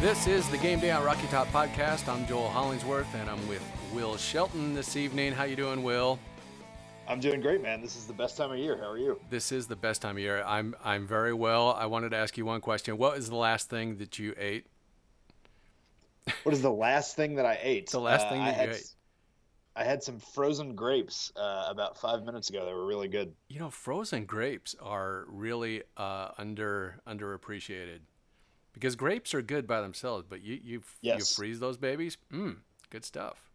This is the Game Day on Rocky Top podcast. I'm Joel Hollingsworth, and I'm with Will Shelton this evening. How you doing, Will? I'm doing great, man. This is the best time of year. How are you? This is the best time of year. I'm I'm very well. I wanted to ask you one question. What is the last thing that you ate? What is the last thing that I ate? The last thing Uh, that I had, you ate. I had some frozen grapes uh, about five minutes ago. They were really good. You know, frozen grapes are really uh, under underappreciated because grapes are good by themselves, but you you you freeze those babies. Mmm, good stuff.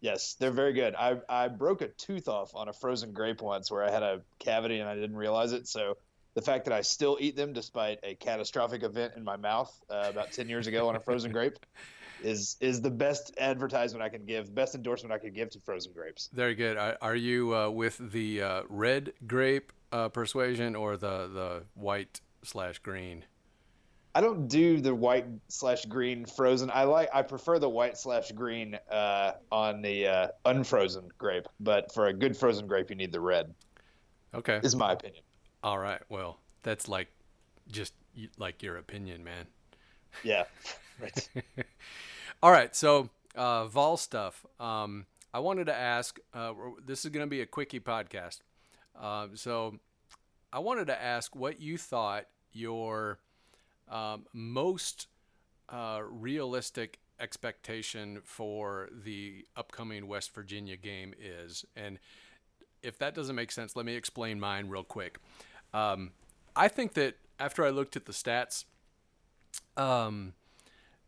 Yes, they're very good. I I broke a tooth off on a frozen grape once where I had a cavity and I didn't realize it. So the fact that I still eat them despite a catastrophic event in my mouth uh, about ten years ago on a frozen grape is is the best advertisement I can give, best endorsement I could give to frozen grapes. Very good. Are, are you uh, with the uh, red grape uh, persuasion or the the white slash green? I don't do the white slash green frozen. I like I prefer the white slash green uh, on the uh, unfrozen grape. But for a good frozen grape, you need the red. Okay. Is my opinion. All right. Well, that's like just like your opinion, man. Yeah. Right. All right. So, uh, Vol stuff. Um, I wanted to ask. Uh, this is going to be a quickie podcast. Uh, so, I wanted to ask what you thought your um, most uh, realistic expectation for the upcoming West Virginia game is, and if that doesn't make sense, let me explain mine real quick. Um, I think that after I looked at the stats, um,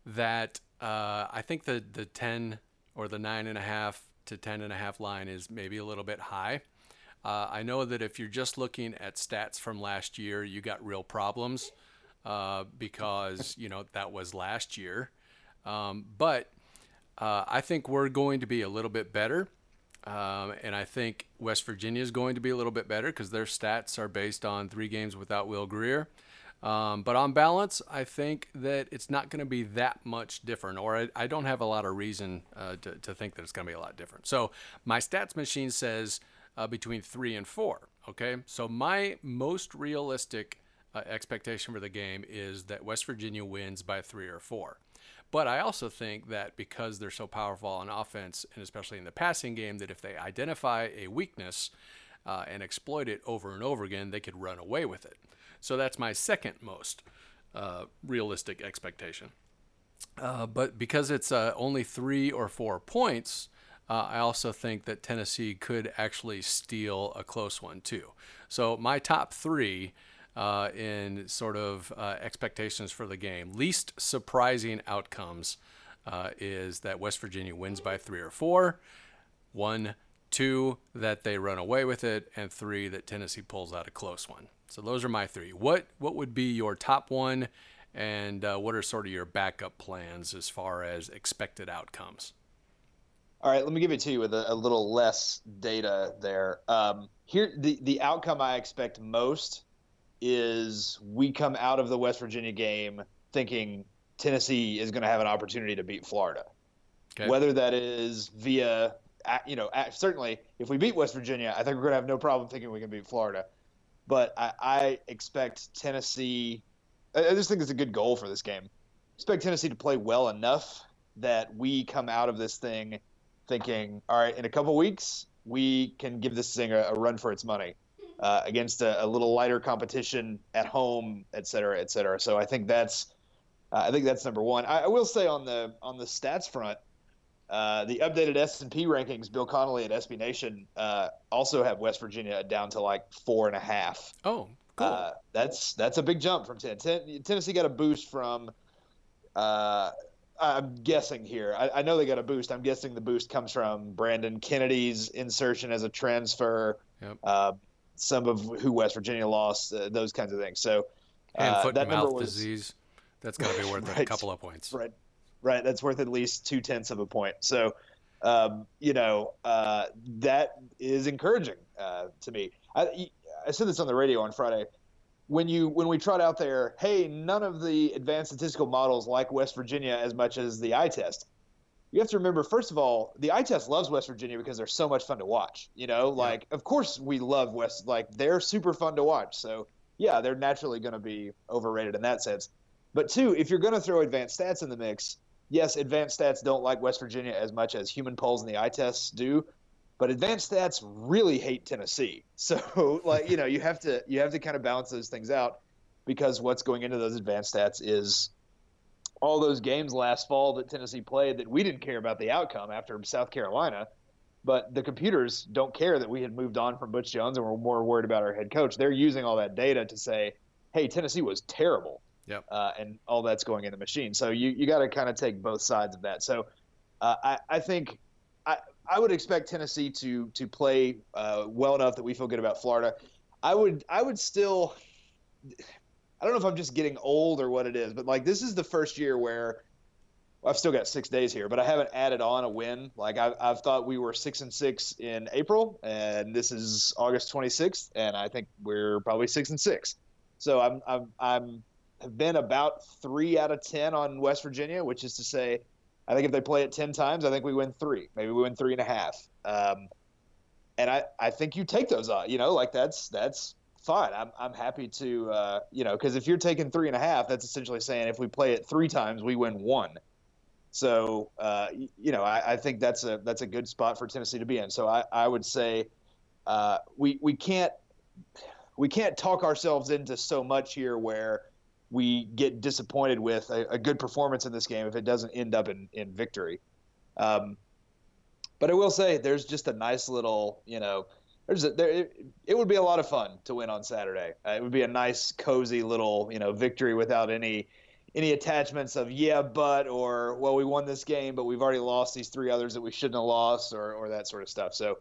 that uh, I think the the ten or the nine and a half to ten and a half line is maybe a little bit high. Uh, I know that if you're just looking at stats from last year, you got real problems uh, because you know that was last year. Um, but uh, I think we're going to be a little bit better. Um, and I think West Virginia is going to be a little bit better because their stats are based on three games without Will Grier. Um, but on balance, I think that it's not going to be that much different, or I, I don't have a lot of reason uh, to, to think that it's going to be a lot different. So my stats machine says uh, between three and four. Okay, so my most realistic uh, expectation for the game is that West Virginia wins by three or four. But I also think that because they're so powerful on offense, and especially in the passing game, that if they identify a weakness uh, and exploit it over and over again, they could run away with it. So that's my second most uh, realistic expectation. Uh, but because it's uh, only three or four points, uh, I also think that Tennessee could actually steal a close one too. So my top three uh, in sort of uh, expectations for the game, least surprising outcomes uh, is that West Virginia wins by three or four, one, two, that they run away with it, and three, that Tennessee pulls out a close one. So those are my three. What what would be your top one, and uh, what are sort of your backup plans as far as expected outcomes? All right, let me give it to you with a, a little less data there. Um, here, the the outcome I expect most is we come out of the West Virginia game thinking Tennessee is going to have an opportunity to beat Florida. Okay. Whether that is via, you know, certainly if we beat West Virginia, I think we're going to have no problem thinking we can beat Florida. But I, I expect Tennessee. I just think it's a good goal for this game. Expect Tennessee to play well enough that we come out of this thing thinking, all right, in a couple weeks we can give this thing a, a run for its money uh, against a, a little lighter competition at home, et cetera, et cetera. So I think that's uh, I think that's number one. I, I will say on the on the stats front, uh, the updated S and P rankings, Bill Connolly at SB Nation uh, also have West Virginia down to like four and a half. Oh, cool. Uh, that's that's a big jump from ten. Ten- Tennessee got a boost from. Uh, I'm guessing here. I, I know they got a boost. I'm guessing the boost comes from Brandon Kennedy's insertion as a transfer. Yep. Uh, some of who West Virginia lost, uh, those kinds of things. So and uh, foot that and number mouth was disease. That's got to be worth a couple of points. right, right. That's worth at least two tenths of a point. So, um, you know, uh, that is encouraging uh, to me. I, I said this on the radio on Friday. When you when we trot out there, hey, none of the advanced statistical models like West Virginia as much as the eye test. You have to remember, first of all, the eye test loves West Virginia because they're so much fun to watch. You know, like of course we love West, like they're super fun to watch. So yeah, they're naturally going to be overrated in that sense. But two, if you're going to throw advanced stats in the mix, yes, advanced stats don't like West Virginia as much as human polls and the eye tests do, but advanced stats really hate Tennessee. So like you know you have to you have to kind of balance those things out because what's going into those advanced stats is all those games last fall that Tennessee played that we didn't care about the outcome after South Carolina, but the computers don't care that we had moved on from Butch Jones and we're more worried about our head coach. They're using all that data to say, hey, Tennessee was terrible. Yep. Uh, and all that's going in the machine. So you, you got to kind of take both sides of that. So uh, I, I think I, I would expect Tennessee to to play uh, well enough that we feel good about Florida. I would I would still I don't know if I'm just getting old or what it is, but like this is the first year where well, I've still got six days here, but I haven't added on a win. Like I've, I've thought we were six and six in April, and this is August 26th, and I think we're probably six and six. So I'm I'm I'm have been about three out of ten on West Virginia, which is to say, I think if they play it ten times, I think we win three. Maybe we win three and a half. Um, and I, I think you take those on. You know, like that's that's fine. I'm, I'm happy to, uh, you know, because if you're taking three and a half, that's essentially saying if we play it three times, we win one. So, uh, you know, I, I, think that's a that's a good spot for Tennessee to be in. So I, I would say uh, we we can't we can't talk ourselves into so much here where we get disappointed with a, a good performance in this game if it doesn't end up in in victory. Um, but I will say there's just a nice little, you know, there's a, there, it, it, would be a lot of fun to win on Saturday. Uh, it would be a nice, cozy little, you know, victory without any any attachments of yeah, but or well, we won this game, but we've already lost these three others that we shouldn't have lost, or or that sort of stuff. So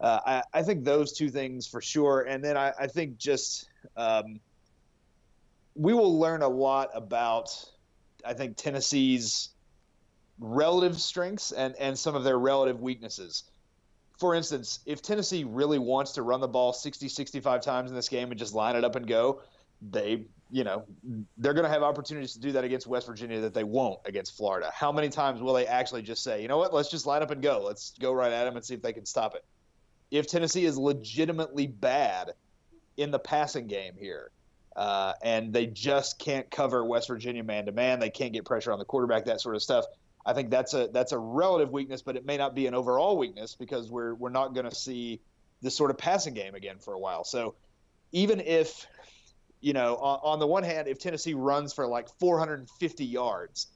uh, I, I think those two things for sure, and then I, I think just um, we will learn a lot about I think Tennessee's relative strengths and and some of their relative weaknesses for instance, if Tennessee really wants to run the ball 60, 65 times in this game and just line it up and go, they, you know, they're going to have opportunities to do that against West Virginia that they won't against Florida. How many times will they actually just say, you know what, let's just line up and go. Let's go right at them and see if they can stop it. If Tennessee is legitimately bad in the passing game here, uh, and they just can't cover West Virginia man to man, they can't get pressure on the quarterback, that sort of stuff I think that's a that's a relative weakness, but it may not be an overall weakness because we're we're not going to see this sort of passing game again for a while. So even if you know, on, on, the one hand, if Tennessee runs for like 450 yards,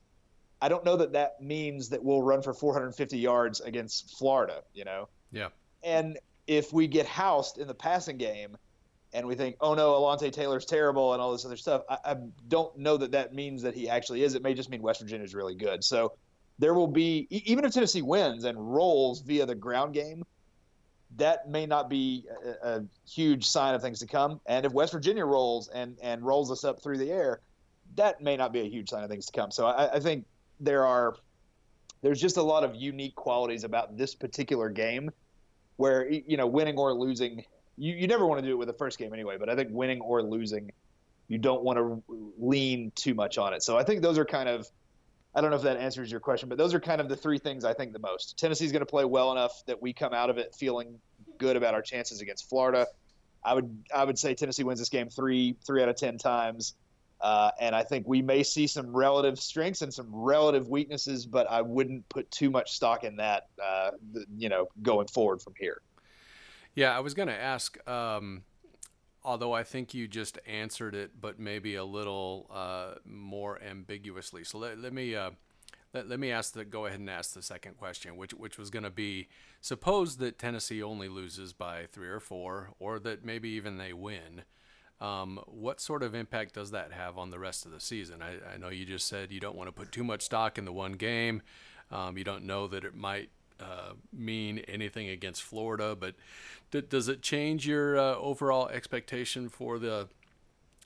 I don't know that that means that we'll run for 450 yards against Florida. You know. Yeah. And if we get housed in the passing game, and we think, oh no, Alontae Taylor's terrible and all this other stuff, I, I don't know that that means that he actually is. It may just mean West Virginia is really good. So there will be even if Tennessee wins and rolls via the ground game, that may not be a, a, huge sign of things to come. And if West Virginia rolls and and rolls us up through the air, that may not be a huge sign of things to come. So I, I think there are there's just a lot of unique qualities about this particular game where you know winning or losing you, you never want to do it with the first game anyway but i think winning or losing you don't want to lean too much on it so i think those are kind of I don't know if that answers your question, but those are kind of the three things I think the most. Tennessee's going to play well enough that we come out of it feeling good about our chances against Florida. I would I would say Tennessee wins this game three three out of ten times, uh, and I think we may see some relative strengths and some relative weaknesses, but I wouldn't put too much stock in that. Uh, you know, going forward from here. Yeah, I was going to ask. Um although I think you just answered it, but maybe a little uh, more ambiguously. So let, let me uh, let, let me ask the go ahead and ask the second question, which which was going to be: suppose that Tennessee only loses by three or four, or that maybe even they win. Um, what sort of impact does that have on the rest of the season? I, I know you just said you don't want to put too much stock in the one game. Um, you don't know that it might uh, mean anything against Florida, but d- does it change your uh, overall expectation for the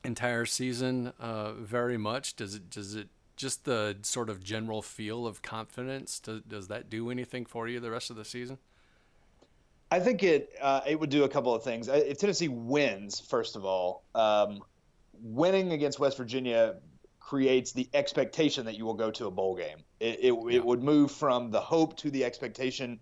entire season uh, very much? Does it does it just the sort of general feel of confidence? Does, does that do anything for you the rest of the season? I think it uh, it would do a couple of things. If Tennessee wins, first of all, um, winning against West Virginia creates the expectation that you will go to a bowl game. It, it, yeah. it would move from the hope to the expectation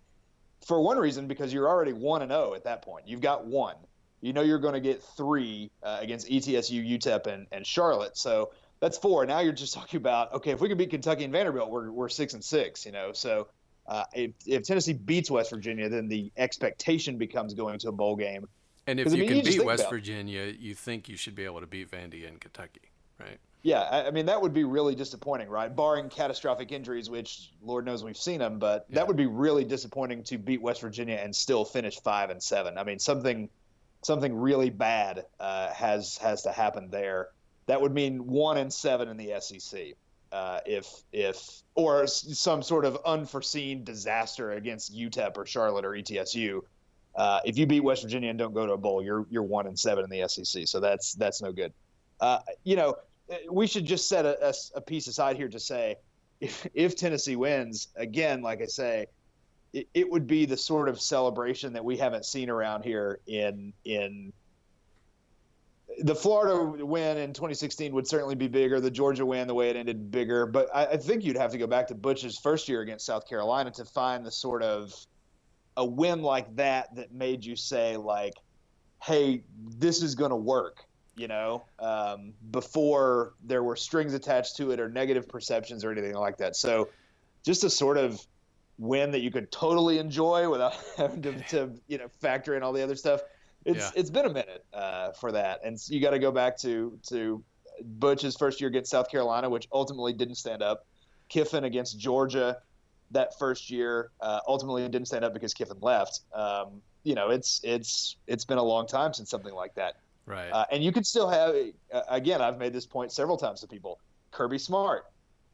for one reason because you're already 1 and 0 at that point. You've got one. You know you're going to get three uh, against ETSU, UTEP, and, and Charlotte. So that's four. Now you're just talking about okay, if we can beat Kentucky and Vanderbilt, we're we're six and six. You know, so uh, if, if Tennessee beats West Virginia, then the expectation becomes going to a bowl game. And if you I mean, can you beat West Virginia, you think you should be able to beat Vandy and Kentucky, right? Yeah, I, I, mean that would be really disappointing, right? Barring catastrophic injuries, which Lord knows we've seen them, but yeah. that would be really disappointing to beat West Virginia and still finish five and seven. I mean something something really bad uh, has has to happen there. That would mean one and seven in the SEC. Uh, if if or some sort of unforeseen disaster against UTEP or Charlotte or ETSU. Uh, if you beat West Virginia and don't go to a bowl, you're you're one and seven in the SEC. So that's that's no good. Uh, you know, we should just set a, a, a, piece aside here to say, if if Tennessee wins again, like I say, it, it would be the sort of celebration that we haven't seen around here in in the Florida win in 2016 would certainly be bigger. The Georgia win, the way it ended, bigger. But I, I, think you'd have to go back to Butch's first year against South Carolina to find the sort of a win like that that made you say like, "Hey, this is going to work." You know, um, before there were strings attached to it or negative perceptions or anything like that. So, just a sort of win that you could totally enjoy without having to, to you know factor in all the other stuff it's yeah. it's been a minute uh, for that, and you got to go back to to Butch's first year against South Carolina, which ultimately didn't stand up. Kiffin against Georgia that first year uh, ultimately didn't stand up because Kiffin left. Um, you know, it's it's it's been a long time since something like that. Right. Uh, and you could still have uh, again. I've made this point several times to people. Kirby Smart,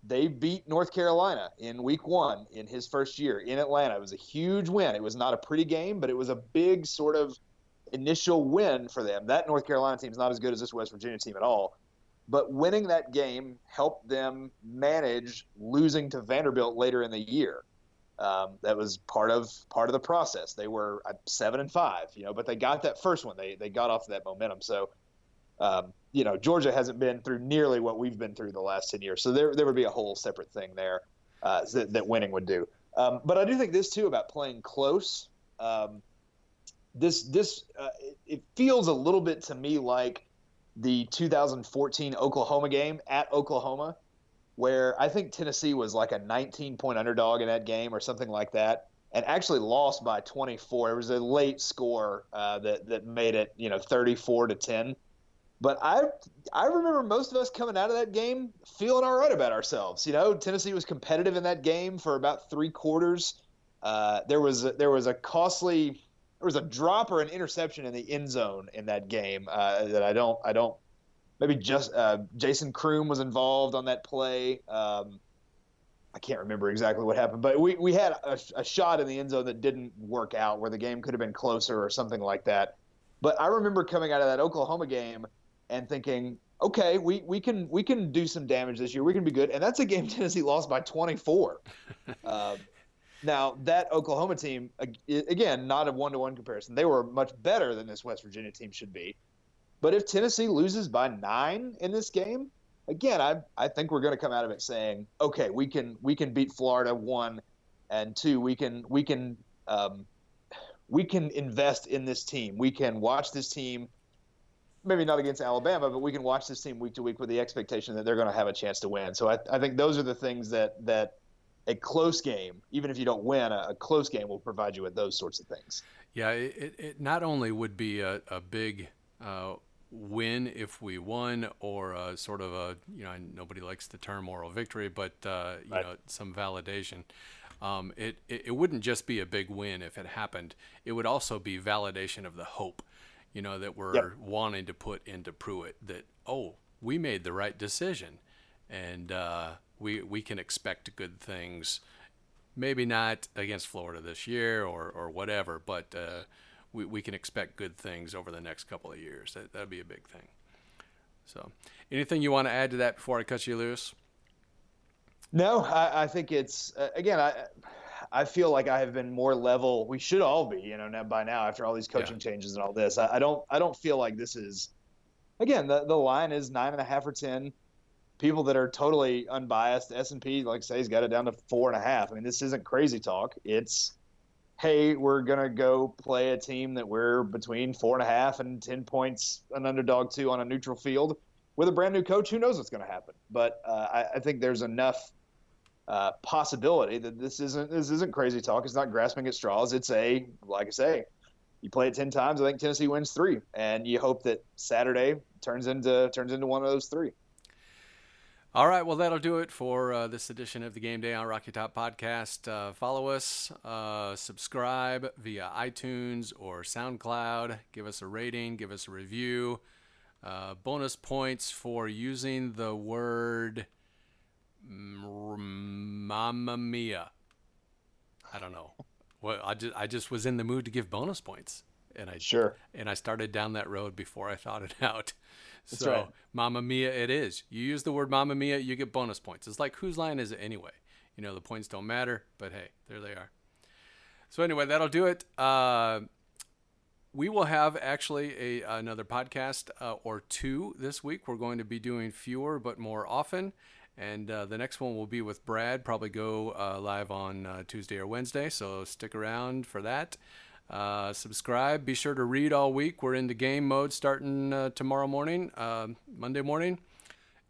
they beat North Carolina in Week One in his first year in Atlanta. It was a huge win. It was not a pretty game, but it was a big sort of initial win for them. That North Carolina team is not as good as this West Virginia team at all. But winning that game helped them manage losing to Vanderbilt later in the year. Um, that was part of part of the process. They were uh, seven and five, you know, but they got that first one. They they got off that momentum. So, um, you know, Georgia hasn't been through nearly what we've been through the last ten years. So there there would be a whole separate thing there uh, that, that winning would do. Um, but I do think this too about playing close. Um, this this uh, it feels a little bit to me like the 2014 Oklahoma game at Oklahoma, where I think Tennessee was like a 19 point underdog in that game or something like that, and actually lost by 24. It was a late score uh, that that made it you know 34 to 10. But I I remember most of us coming out of that game feeling all right about ourselves. You know, Tennessee was competitive in that game for about three quarters. Uh, there was a, there was a costly there was a drop or an interception in the end zone in that game uh, that I don't I don't maybe just uh, Jason Croom was involved on that play. Um, I can't remember exactly what happened, but we, we had a, a, shot in the end zone that didn't work out where the game could have been closer or something like that. But I remember coming out of that Oklahoma game and thinking, okay, we, we can we can do some damage this year. We can be good, and that's a game Tennessee lost by 24. uh, now that Oklahoma team, again, not a one-to-one comparison. They were much better than this West Virginia team should be. But if Tennessee loses by nine in this game, again, I I think we're going to come out of it saying, okay, we can we can beat Florida one, and two, we can we can um, we can invest in this team. We can watch this team. Maybe not against Alabama, but we can watch this team week to week with the expectation that they're going to have a chance to win. So I, I think those are the things that that a close game, even if you don't win, a, a, close game will provide you with those sorts of things. Yeah, it, it not only would be a, a big uh, win if we won, or a, sort of a you know nobody likes the term moral victory, but uh, you right. know some validation. Um, it, it it wouldn't just be a big win if it happened. It would also be validation of the hope, you know, that we're yep. wanting to put into Pruitt. That oh, we made the right decision, and uh, we we can expect good things. Maybe not against Florida this year or, or whatever, but uh, we, we can expect good things over the next couple of years. That that'd be a big thing. So, anything you want to add to that before I cut you loose? No, I, I think it's uh, again. I I feel like I have been more level. We should all be, you know, now by now after all these coaching yeah. changes and all this. I, I, don't I don't feel like this is. Again, the the line is nine and a half or ten people that are totally unbiased, S and P, like I say, has got it down to four and a half. I mean, this isn't crazy talk. It's hey, we're gonna go play a team that we're between four and a half and ten points an underdog to on a neutral field, with a brand new coach, who knows what's going to happen? But uh, I, I, think there's enough uh, possibility that this isn't this isn't crazy talk. It's not grasping at straws. It's a like I say, you play it ten times. I think Tennessee wins three, and you hope that Saturday turns into turns into one of those three. All right, well, that'll do it for uh, this edition of the Game Day on Rocky Top podcast. Uh, follow us, uh, subscribe via iTunes or SoundCloud. Give us a rating, give us a review. Uh, bonus points for using the word Mamma Mia. I don't know. Well, I just I just was in the mood to give bonus points, and I sure and I started down that road before I thought it out. That's so, right. Mamma Mia, it is. You use the word Mamma Mia, you get bonus points. It's like whose line is it anyway? You know, the points don't matter, but hey, there they are. So anyway, that'll do it. Uh, we will have actually a another podcast uh, or two this week. We're going to be doing fewer but more often, and uh, the next one will be with Brad. Probably go uh, live on uh, Tuesday or Wednesday. So stick around for that. Uh, subscribe. Be sure to read all week. We're in the game mode starting uh, tomorrow morning, uh, Monday morning.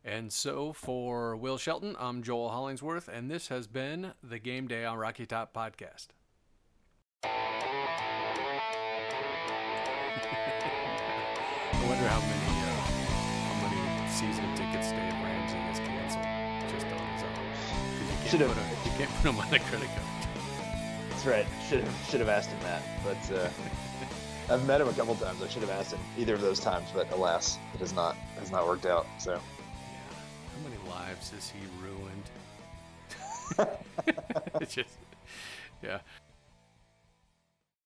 And so for Will Shelton, I'm Joel Hollingsworth, and this has been the Game Day on Rocky Top podcast. I wonder how many uh, how many season tickets Dave Ramsey has canceled just on his own. Because you, can't put a- you can't put them on the credit card. That's right. Should have should have asked him that, but uh, I've met him a couple times. I should have asked him either of those times, but alas, it has not has not worked out. So Yeah. How many lives has he ruined? It's just, yeah.